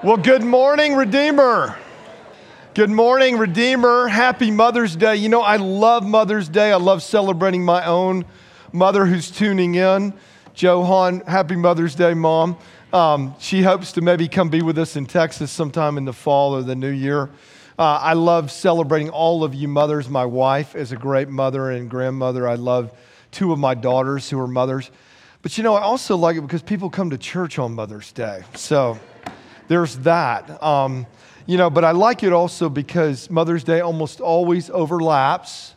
Well, good morning, Redeemer. Good morning, Redeemer. Happy Mother's Day. You know, I love Mother's Day. I love celebrating my own mother who's tuning in. Johan, happy Mother's Day, Mom. Um, she hopes to maybe come be with us in Texas sometime in the fall or the new year. Uh, I love celebrating all of you mothers. My wife is a great mother and grandmother. I love two of my daughters who are mothers. But you know, I also like it because people come to church on Mother's Day. So, there's that. Um, you know, but I like it also because Mother's Day almost always overlaps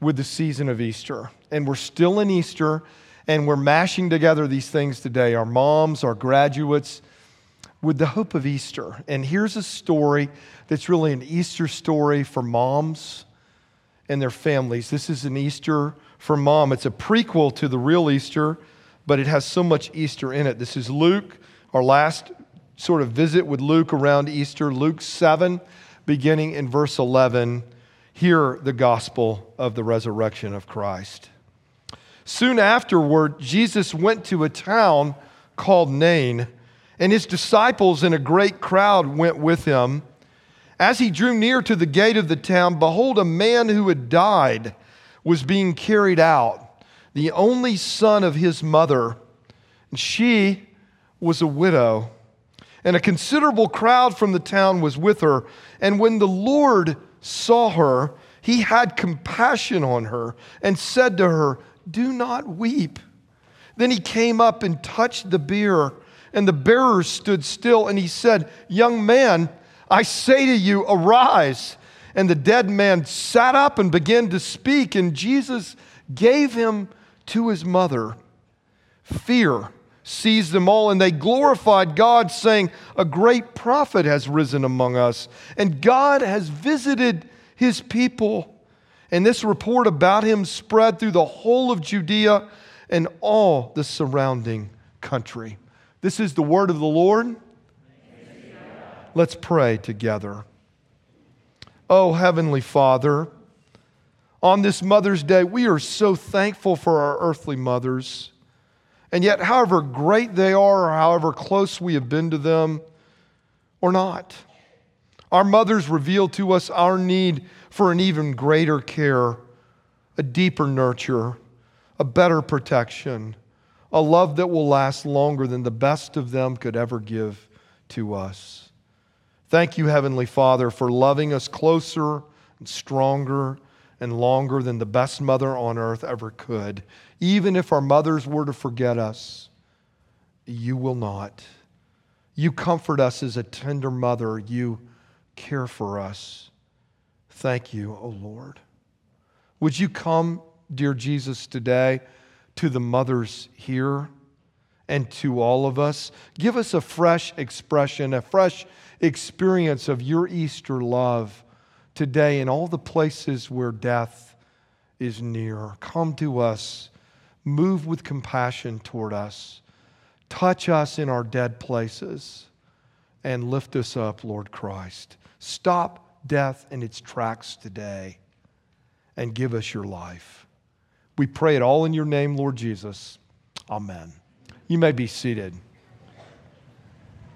with the season of Easter. And we're still in Easter, and we're mashing together these things today our moms, our graduates, with the hope of Easter. And here's a story that's really an Easter story for moms and their families. This is an Easter for mom. It's a prequel to the real Easter, but it has so much Easter in it. This is Luke, our last sort of visit with Luke around Easter, Luke 7, beginning in verse 11. Hear the gospel of the resurrection of Christ. Soon afterward, Jesus went to a town called Nain, and his disciples and a great crowd went with him. As he drew near to the gate of the town, behold, a man who had died was being carried out, the only son of his mother. And she was a widow and a considerable crowd from the town was with her. And when the Lord saw her, he had compassion on her and said to her, Do not weep. Then he came up and touched the bier, and the bearers stood still. And he said, Young man, I say to you, arise. And the dead man sat up and began to speak, and Jesus gave him to his mother. Fear seized them all, and they glorified God, saying, A great prophet has risen among us, and God has visited his people. And this report about him spread through the whole of Judea and all the surrounding country. This is the word of the Lord. Let's pray together. Oh, Heavenly Father, on this Mother's Day, we are so thankful for our earthly mothers. And yet, however great they are, or however close we have been to them, or not, our mothers reveal to us our need for an even greater care, a deeper nurture, a better protection, a love that will last longer than the best of them could ever give to us. Thank you, Heavenly Father, for loving us closer and stronger and longer than the best mother on earth ever could. Even if our mothers were to forget us, you will not. You comfort us as a tender mother. You care for us. Thank you, O oh Lord. Would you come, dear Jesus, today to the mothers here and to all of us? Give us a fresh expression, a fresh experience of your Easter love today in all the places where death is near. Come to us Move with compassion toward us. Touch us in our dead places and lift us up, Lord Christ. Stop death in its tracks today and give us your life. We pray it all in your name, Lord Jesus. Amen. You may be seated.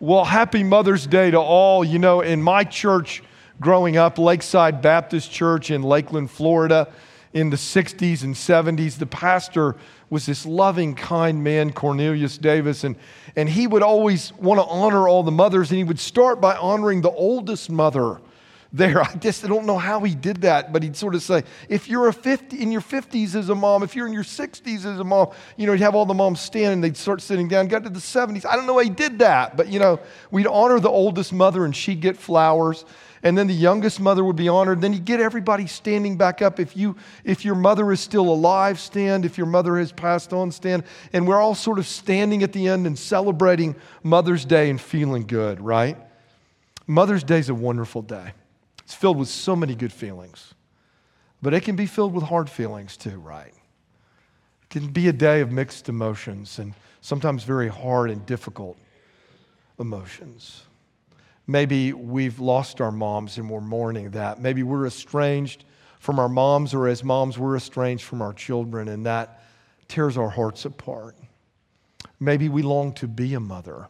Well, happy Mother's Day to all. You know, in my church growing up, Lakeside Baptist Church in Lakeland, Florida, in the 60s and 70s, the pastor was this loving, kind man, Cornelius Davis, and, and he would always want to honor all the mothers, and he would start by honoring the oldest mother there. I just don't know how he did that, but he'd sort of say, if you're a 50, in your 50s as a mom, if you're in your 60s as a mom, you know, he'd have all the moms stand and they'd start sitting down. Got to the 70s. I don't know how he did that, but, you know, we'd honor the oldest mother and she'd get flowers and then the youngest mother would be honored. Then you get everybody standing back up. If, you, if your mother is still alive, stand. If your mother has passed on, stand. And we're all sort of standing at the end and celebrating Mother's Day and feeling good, right? Mother's Day is a wonderful day. It's filled with so many good feelings, but it can be filled with hard feelings too, right? It can be a day of mixed emotions and sometimes very hard and difficult emotions. Maybe we've lost our moms and we're mourning that. Maybe we're estranged from our moms, or as moms, we're estranged from our children, and that tears our hearts apart. Maybe we long to be a mother.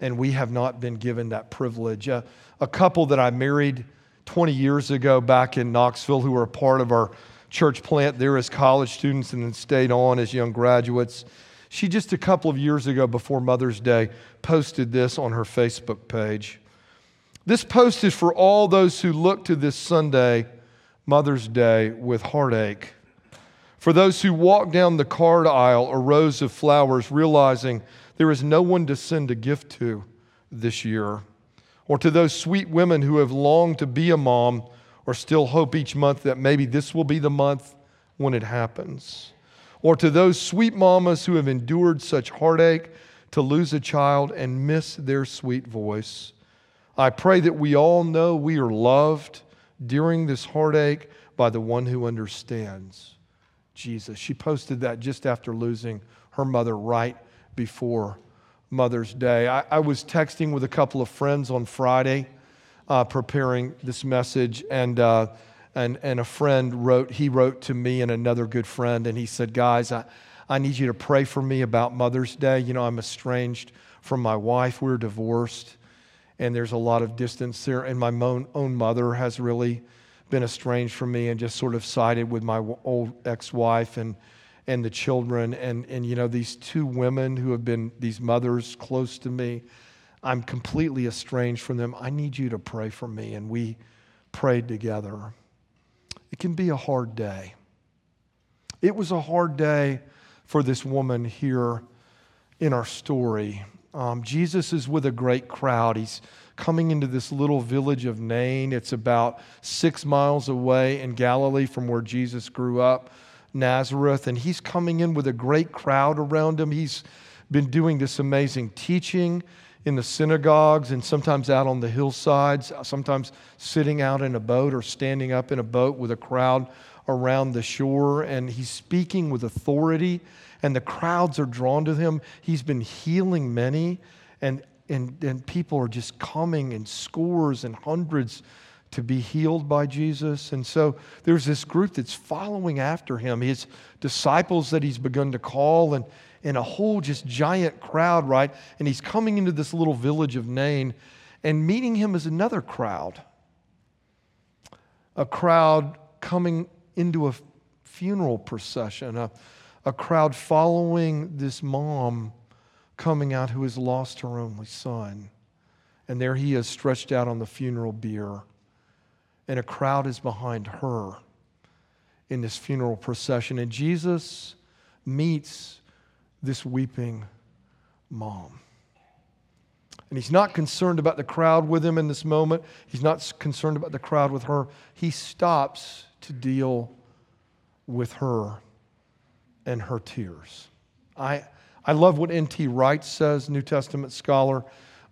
and we have not been given that privilege. Uh, a couple that I married 20 years ago back in Knoxville who were a part of our church plant there as college students and then stayed on as young graduates. She just a couple of years ago before Mother's Day posted this on her Facebook page. This post is for all those who look to this Sunday, Mother's Day, with heartache. For those who walk down the card aisle or rows of flowers realizing there is no one to send a gift to this year. Or to those sweet women who have longed to be a mom or still hope each month that maybe this will be the month when it happens. Or to those sweet mamas who have endured such heartache to lose a child and miss their sweet voice. I pray that we all know we are loved during this heartache by the one who understands Jesus. She posted that just after losing her mother right before Mother's Day. I, I was texting with a couple of friends on Friday, uh, preparing this message, and, uh, and, and a friend wrote, he wrote to me and another good friend, and he said, Guys, I, I need you to pray for me about Mother's Day. You know, I'm estranged from my wife, we're divorced, and there's a lot of distance there, and my own, own mother has really been estranged from me and just sort of sided with my old ex wife and, and the children. And, and, you know, these two women who have been these mothers close to me, I'm completely estranged from them. I need you to pray for me. And we prayed together. It can be a hard day. It was a hard day for this woman here in our story. Um, Jesus is with a great crowd. He's coming into this little village of Nain. It's about six miles away in Galilee from where Jesus grew up, Nazareth. And he's coming in with a great crowd around him. He's been doing this amazing teaching in the synagogues and sometimes out on the hillsides, sometimes sitting out in a boat or standing up in a boat with a crowd around the shore. And he's speaking with authority, and the crowds are drawn to him. He's been healing many. And and, and people are just coming in scores and hundreds to be healed by Jesus. And so there's this group that's following after him, his disciples that he's begun to call, and, and a whole just giant crowd, right? And he's coming into this little village of Nain, and meeting him is another crowd. A crowd coming into a funeral procession, a, a crowd following this mom coming out who has lost her only son. And there he is stretched out on the funeral bier. And a crowd is behind her in this funeral procession. And Jesus meets this weeping mom. And he's not concerned about the crowd with him in this moment. He's not concerned about the crowd with her. He stops to deal with her and her tears. I, I love what N.T. Wright says, New Testament scholar,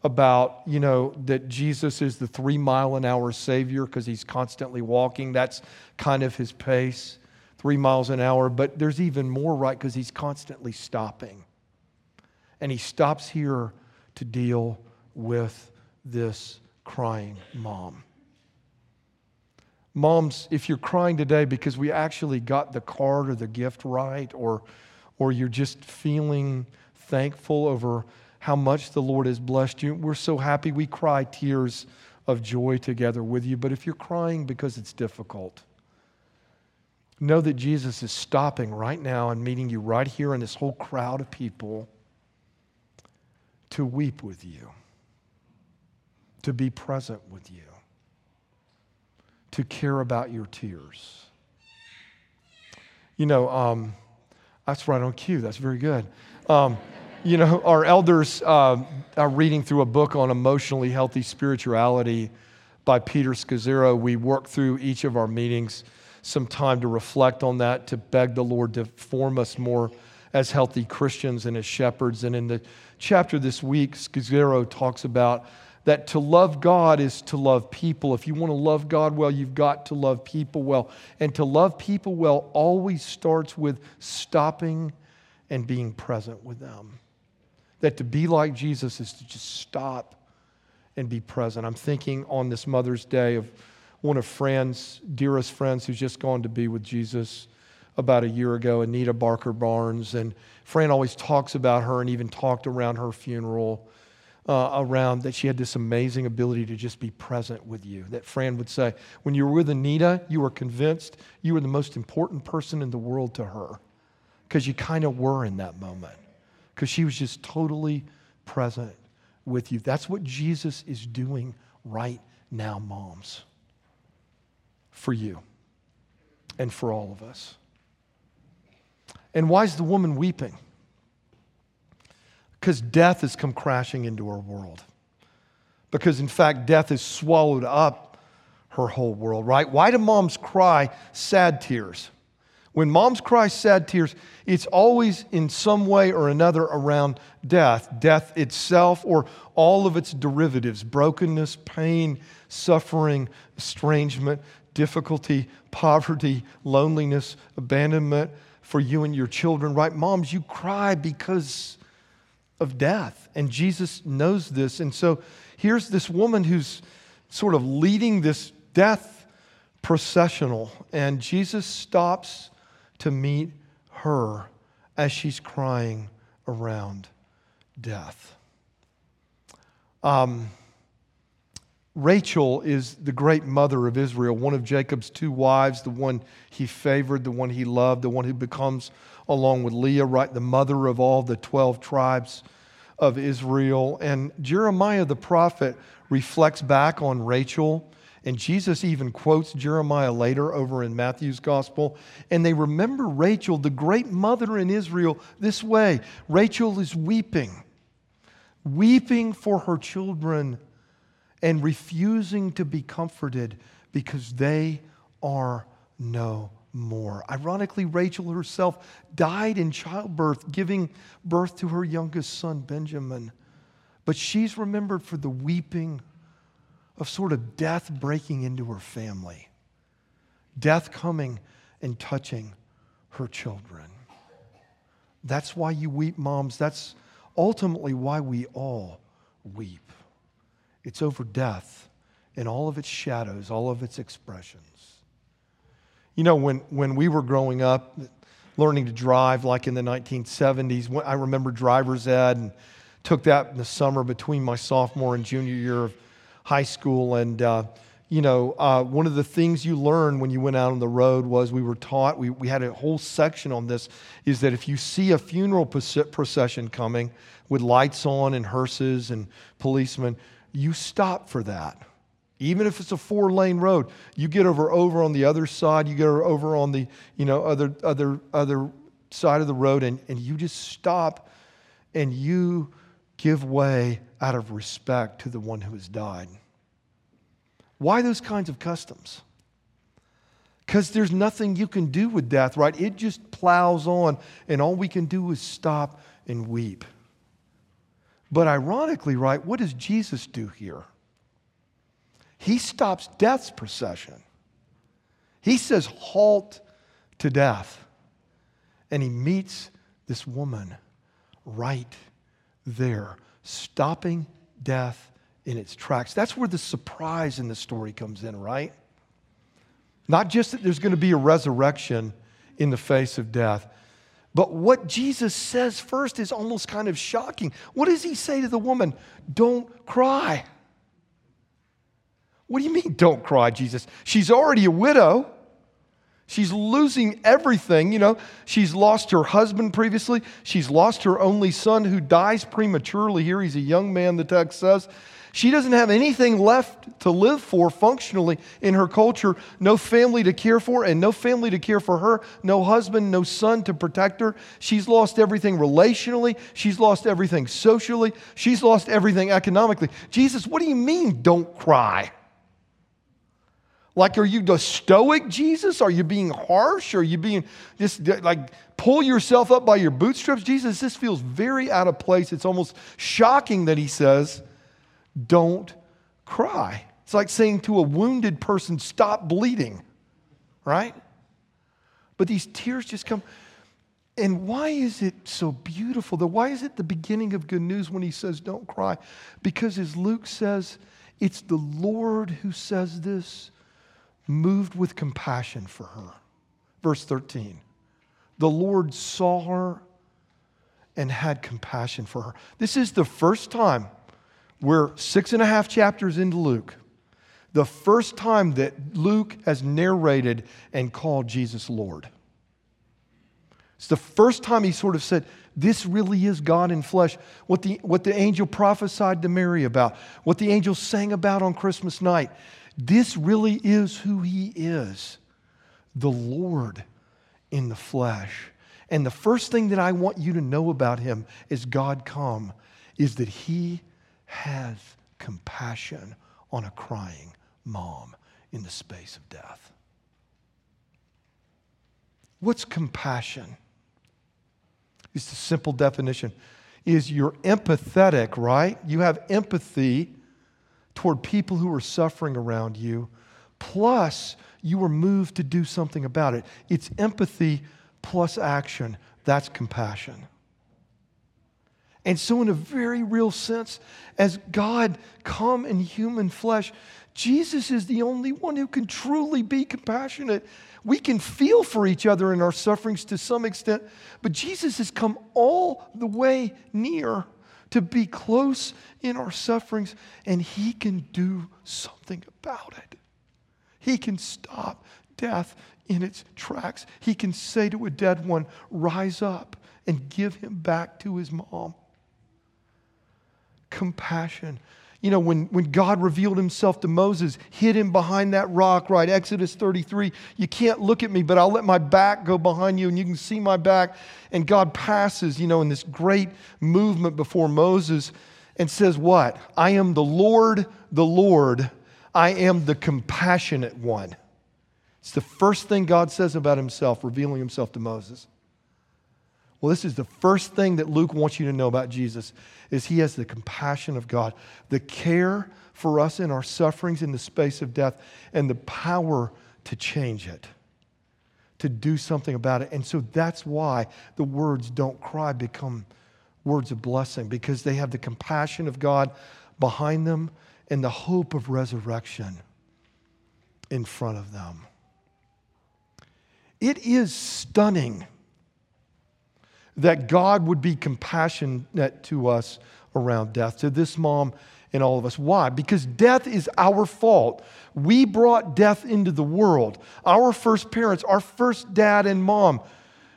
about, you know, that Jesus is the three mile an hour Savior because he's constantly walking. That's kind of his pace, three miles an hour. But there's even more right because he's constantly stopping. And he stops here to deal with this crying mom. Moms, if you're crying today because we actually got the card or the gift right, or or you're just feeling thankful over how much the Lord has blessed you. We're so happy. We cry tears of joy together with you. But if you're crying because it's difficult, know that Jesus is stopping right now and meeting you right here in this whole crowd of people to weep with you, to be present with you, to care about your tears. You know, um, that's right on cue. That's very good. Um, you know, our elders uh, are reading through a book on emotionally healthy spirituality by Peter Scazzero. We work through each of our meetings some time to reflect on that, to beg the Lord to form us more as healthy Christians and as shepherds. And in the chapter this week, Scazzero talks about that to love God is to love people. If you want to love God well, you've got to love people well. And to love people well always starts with stopping and being present with them. That to be like Jesus is to just stop and be present. I'm thinking on this Mother's Day of one of friends, dearest friends, who's just gone to be with Jesus about a year ago, Anita Barker Barnes. And Fran always talks about her and even talked around her funeral uh, around that she had this amazing ability to just be present with you. That Fran would say, when you were with Anita, you were convinced you were the most important person in the world to her because you kind of were in that moment because she was just totally present with you. That's what Jesus is doing right now, moms, for you and for all of us. And why is the woman weeping? Because death has come crashing into her world. Because, in fact, death has swallowed up her whole world, right? Why do moms cry sad tears? When moms cry sad tears, it's always in some way or another around death, death itself, or all of its derivatives brokenness, pain, suffering, estrangement, difficulty, poverty, loneliness, abandonment for you and your children, right? Moms, you cry because of death. And Jesus knows this. And so here's this woman who's sort of leading this death processional, and Jesus stops to meet her as she's crying around death. Um, Rachel is the great mother of Israel, one of Jacob's two wives, the one he favored, the one he loved, the one who becomes, along with Leah, right, the mother of all the 12 tribes of Israel. And Jeremiah the prophet reflects back on Rachel and Jesus even quotes Jeremiah later over in Matthew's gospel. And they remember Rachel, the great mother in Israel, this way Rachel is weeping, weeping for her children and refusing to be comforted because they are no more. Ironically, Rachel herself died in childbirth, giving birth to her youngest son, Benjamin. But she's remembered for the weeping of sort of death breaking into her family, death coming and touching her children. That's why you weep, moms. That's ultimately why we all weep. It's over death and all of its shadows, all of its expressions. You know, when, when we were growing up, learning to drive, like in the 1970s, I remember driver's ed and took that in the summer between my sophomore and junior year of high school. And, uh, you know, uh, one of the things you learned when you went out on the road was we were taught, we, we had a whole section on this, is that if you see a funeral procession coming with lights on and hearses and policemen, you stop for that. Even if it's a four lane road, you get over over on the other side, you get over on the, you know, other, other, other side of the road, and, and you just stop and you give way out of respect to the one who has died. Why those kinds of customs? Because there's nothing you can do with death, right? It just plows on, and all we can do is stop and weep. But ironically, right, what does Jesus do here? He stops death's procession. He says, halt to death. And he meets this woman right there, stopping death in its tracks. That's where the surprise in the story comes in, right? Not just that there's going to be a resurrection in the face of death, but what Jesus says first is almost kind of shocking. What does he say to the woman? Don't cry. What do you mean, don't cry, Jesus? She's already a widow. She's losing everything. You know, she's lost her husband previously. She's lost her only son who dies prematurely here. He's a young man, the text says. She doesn't have anything left to live for functionally in her culture. No family to care for, and no family to care for her. No husband, no son to protect her. She's lost everything relationally. She's lost everything socially. She's lost everything economically. Jesus, what do you mean, don't cry? Like, are you the stoic Jesus? Are you being harsh? Are you being just like pull yourself up by your bootstraps? Jesus, this feels very out of place. It's almost shocking that he says, don't cry. It's like saying to a wounded person, stop bleeding, right? But these tears just come. And why is it so beautiful? Why is it the beginning of good news when he says, don't cry? Because as Luke says, it's the Lord who says this moved with compassion for her. Verse 13 The Lord saw her and had compassion for her. This is the first time We're six and a half chapters into Luke. The first time that Luke has narrated and called Jesus Lord. It's the first time he sort of said, This really is God in flesh. What the, what the angel prophesied to Mary about, what the angel sang about on Christmas night. This really is who he is the Lord in the flesh. And the first thing that I want you to know about him as God come is that he has compassion on a crying mom in the space of death. What's compassion? It's a simple definition. Is you're empathetic, right? You have empathy toward people who are suffering around you, plus you are moved to do something about it. It's empathy plus action. That's compassion. And so, in a very real sense, as God come in human flesh, Jesus is the only one who can truly be compassionate. We can feel for each other in our sufferings to some extent, but Jesus has come all the way near to be close in our sufferings, and He can do something about it. He can stop death in its tracks. He can say to a dead one, Rise up and give him back to his mom compassion. You know, when, when God revealed himself to Moses, hid him behind that rock, right? Exodus 33. You can't look at me, but I'll let my back go behind you and you can see my back. And God passes, you know, in this great movement before Moses and says, What? I am the Lord, the Lord. I am the compassionate one. It's the first thing God says about himself, revealing himself to Moses. Well, this is the first thing that Luke wants you to know about Jesus is he has the compassion of God, the care for us in our sufferings in the space of death and the power to change it, to do something about it. And so that's why the words don't cry become words of blessing because they have the compassion of God behind them and the hope of resurrection in front of them. It is stunning that God would be compassionate to us around death, to this mom and all of us. Why? Because death is our fault. We brought death into the world. Our first parents, our first dad and mom,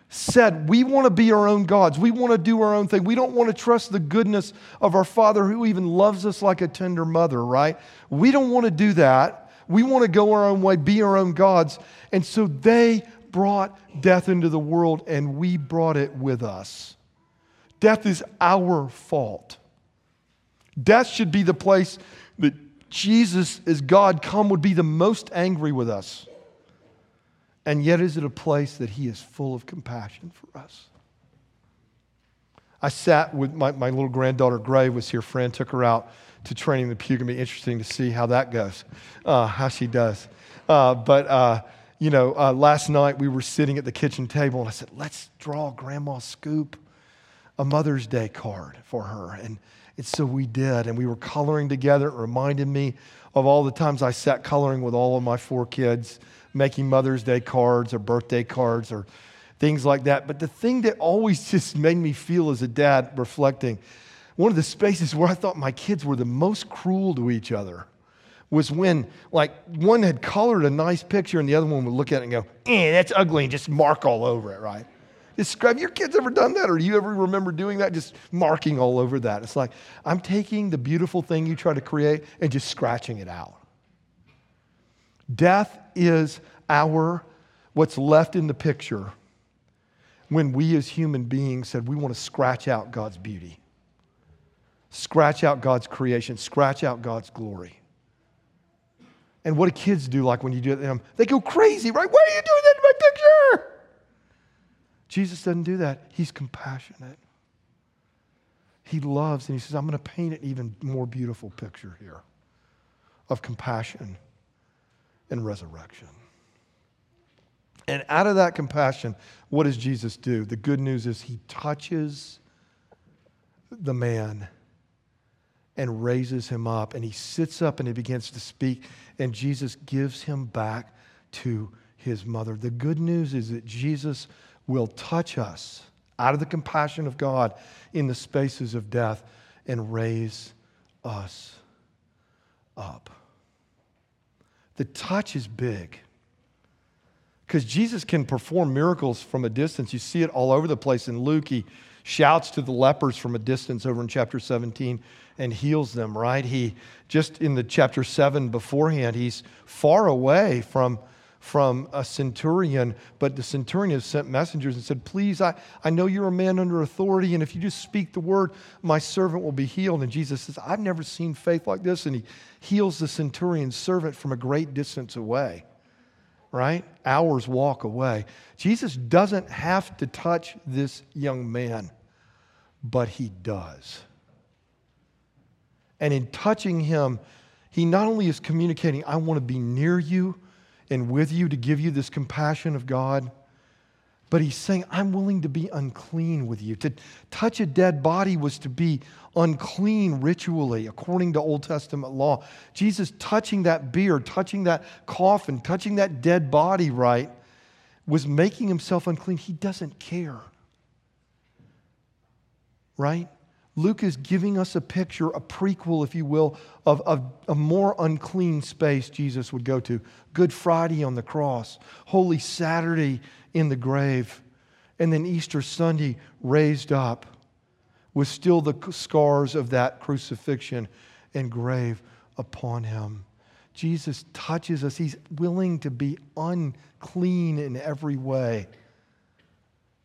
said, We want to be our own gods. We want to do our own thing. We don't want to trust the goodness of our Father who even loves us like a tender mother, right? We don't want to do that. We want to go our own way, be our own gods. And so they brought death into the world and we brought it with us. Death is our fault. Death should be the place that Jesus, as God come, would be the most angry with us. And yet, is it a place that He is full of compassion for us? I sat with my, my little granddaughter, Gray, was here. Fran took her out to training the pew. Going to be interesting to see how that goes, uh, how she does. Uh, but uh, you know, uh, last night we were sitting at the kitchen table and I said, let's draw Grandma Scoop a Mother's Day card for her. And, and so we did. And we were coloring together. It reminded me of all the times I sat coloring with all of my four kids, making Mother's Day cards or birthday cards or things like that. But the thing that always just made me feel as a dad reflecting, one of the spaces where I thought my kids were the most cruel to each other was when like one had colored a nice picture and the other one would look at it and go, eh, that's ugly and just mark all over it, right? Describe your kids ever done that or do you ever remember doing that? Just marking all over that. It's like, I'm taking the beautiful thing you try to create and just scratching it out. Death is our, what's left in the picture when we as human beings said we want to scratch out God's beauty, scratch out God's creation, scratch out God's glory. And what do kids do like when you do it to them? They go crazy, right? Why are you doing that in my picture? Jesus doesn't do that. He's compassionate. He loves, and he says, I'm going to paint an even more beautiful picture here of compassion and resurrection. And out of that compassion, what does Jesus do? The good news is he touches the man and raises him up. And he sits up and he begins to speak, and Jesus gives him back to his mother. The good news is that Jesus will touch us out of the compassion of God in the spaces of death and raise us up. The touch is big because Jesus can perform miracles from a distance. You see it all over the place in Luke. He shouts to the lepers from a distance over in chapter 17 and heals them, right? He just in the chapter 7 beforehand, he's far away from from a centurion, but the centurion has sent messengers and said, Please, I, I know you're a man under authority, and if you just speak the word, my servant will be healed. And Jesus says, I've never seen faith like this. And he heals the centurion's servant from a great distance away, right? Hours walk away. Jesus doesn't have to touch this young man, but he does. And in touching him, he not only is communicating, I want to be near you and with you to give you this compassion of God. But he's saying, I'm willing to be unclean with you. To touch a dead body was to be unclean ritually, according to Old Testament law. Jesus touching that bier, touching that coffin, touching that dead body, right, was making himself unclean. He doesn't care. Right? Luke is giving us a picture, a prequel, if you will, of, of, a more unclean space Jesus would go to. Good Friday on the cross, Holy Saturday in the grave, and then Easter Sunday raised up with still the scars of that crucifixion and grave upon him. Jesus touches us. He's willing to be unclean in every way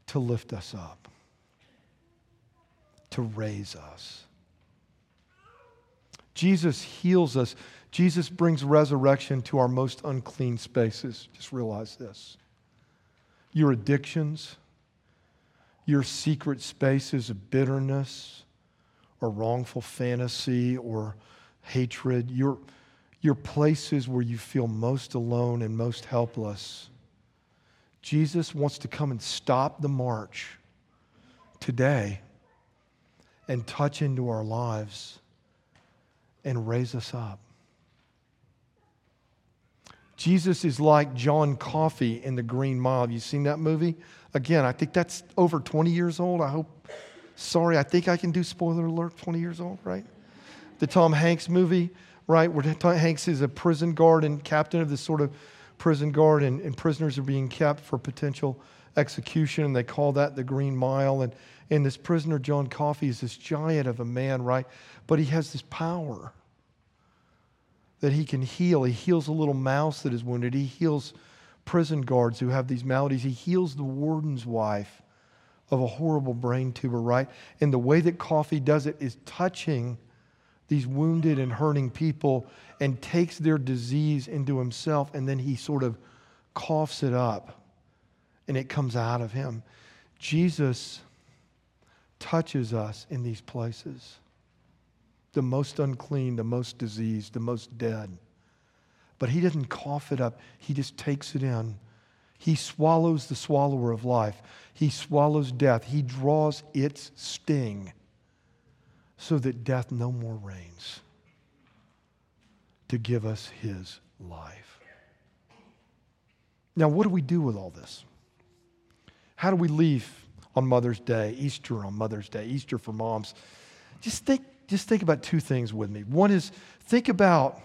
to lift us up to raise us. Jesus heals us. Jesus brings resurrection to our most unclean spaces. Just realize this. Your addictions, your secret spaces of bitterness or wrongful fantasy or hatred, your, your places where you feel most alone and most helpless. Jesus wants to come and stop the march today and touch into our lives and raise us up. Jesus is like John Coffey in The Green Mile. Have you seen that movie? Again, I think that's over 20 years old. I hope. Sorry, I think I can do spoiler alert 20 years old, right? The Tom Hanks movie, right? Where Tom Hanks is a prison guard and captain of this sort of prison guard, and, and prisoners are being kept for potential execution, and they call that the Green Mile. And and this prisoner, John Coffey, is this giant of a man, right? But he has this power that he can heal. He heals a little mouse that is wounded. He heals prison guards who have these maladies. He heals the warden's wife of a horrible brain tumor, right? And the way that Coffey does it is touching these wounded and hurting people and takes their disease into himself, and then he sort of coughs it up and it comes out of him. Jesus touches us in these places the most unclean, the most diseased, the most dead. But he doesn't cough it up, he just takes it in. He swallows the swallower of life, he swallows death, he draws its sting so that death no more reigns to give us his life. Now, what do we do with all this? How do we leave on Mother's Day, Easter on Mother's Day, Easter for moms. Just think, just think about two things with me. One is think about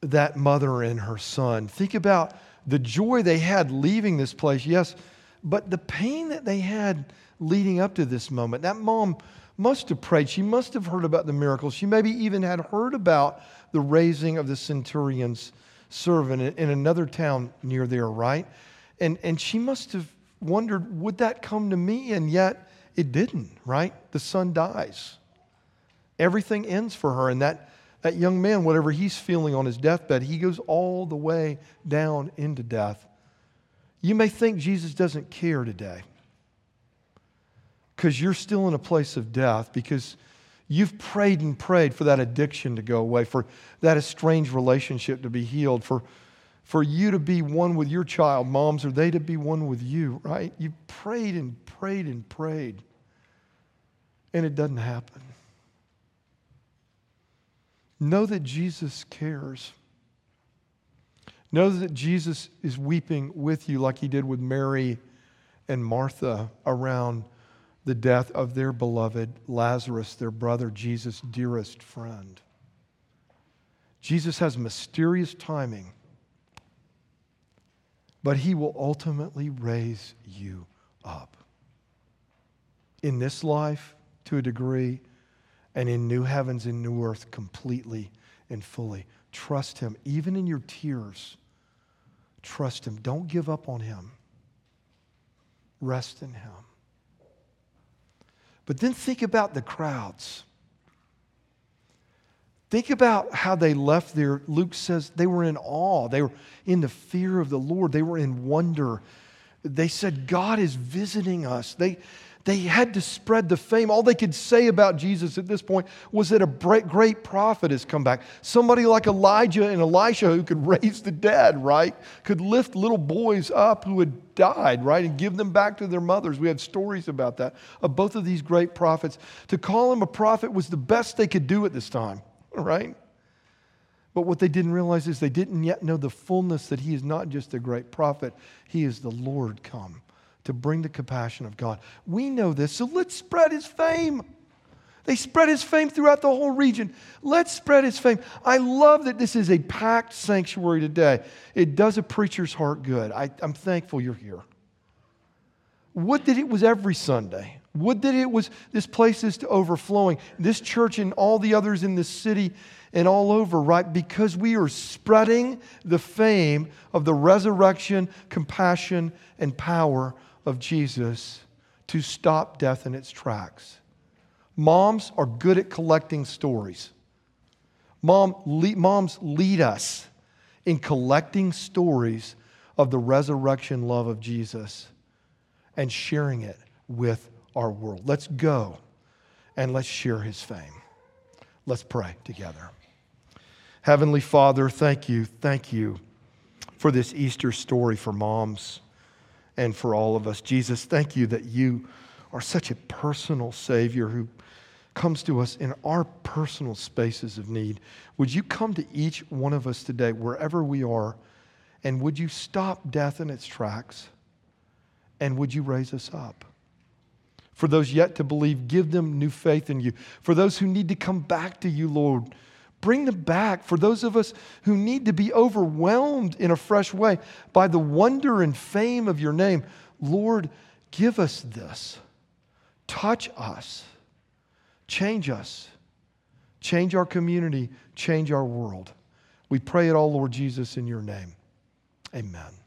that mother and her son. Think about the joy they had leaving this place, yes, but the pain that they had leading up to this moment. That mom must have prayed. She must have heard about the miracles. She maybe even had heard about the raising of the centurion's servant in another town near there, right? And, and she must have wondered, would that come to me? And yet it didn't, right? The son dies. Everything ends for her. And that, that young man, whatever he's feeling on his deathbed, he goes all the way down into death. You may think Jesus doesn't care today because you're still in a place of death, because you've prayed and prayed for that addiction to go away, for that estranged relationship to be healed, for for you to be one with your child, moms, or they to be one with you, right? You prayed and prayed and prayed, and it doesn't happen. Know that Jesus cares. Know that Jesus is weeping with you like he did with Mary and Martha around the death of their beloved Lazarus, their brother, Jesus' dearest friend. Jesus has mysterious timing, but he will ultimately raise you up. In this life, to a degree, and in new heavens and new earth, completely and fully. Trust him, even in your tears. Trust him. Don't give up on him. Rest in him. But then think about the crowds. Think about how they left there. Luke says they were in awe. They were in the fear of the Lord. They were in wonder. They said, God is visiting us. They, they had to spread the fame. All they could say about Jesus at this point was that a great prophet has come back. Somebody like Elijah and Elisha who could raise the dead, right? Could lift little boys up who had died, right? And give them back to their mothers. We have stories about that, of both of these great prophets. To call him a prophet was the best they could do at this time right? But what they didn't realize is they didn't yet know the fullness that he is not just a great prophet, he is the Lord come to bring the compassion of God. We know this, so let's spread his fame. They spread his fame throughout the whole region. Let's spread his fame. I love that this is a packed sanctuary today. It does a preacher's heart good. I, am thankful you're here. Would that it was every Sunday. Would that it was this place is to overflowing. This church and all the others in this city and all over, right? Because we are spreading the fame of the resurrection, compassion, and power of Jesus to stop death in its tracks. Moms are good at collecting stories. Mom, moms lead us in collecting stories of the resurrection love of Jesus and sharing it with our world. Let's go and let's share his fame. Let's pray together. Heavenly Father, thank you, thank you for this Easter story for moms and for all of us. Jesus, thank you that you are such a personal Savior who comes to us in our personal spaces of need. Would you come to each one of us today, wherever we are, and would you stop death in its tracks? And would you raise us up? For those yet to believe, give them new faith in you. For those who need to come back to you, Lord, bring them back. For those of us who need to be overwhelmed in a fresh way by the wonder and fame of your name, Lord, give us this. Touch us. Change us. Change our community. Change our world. We pray it all, Lord Jesus, in your name. Amen.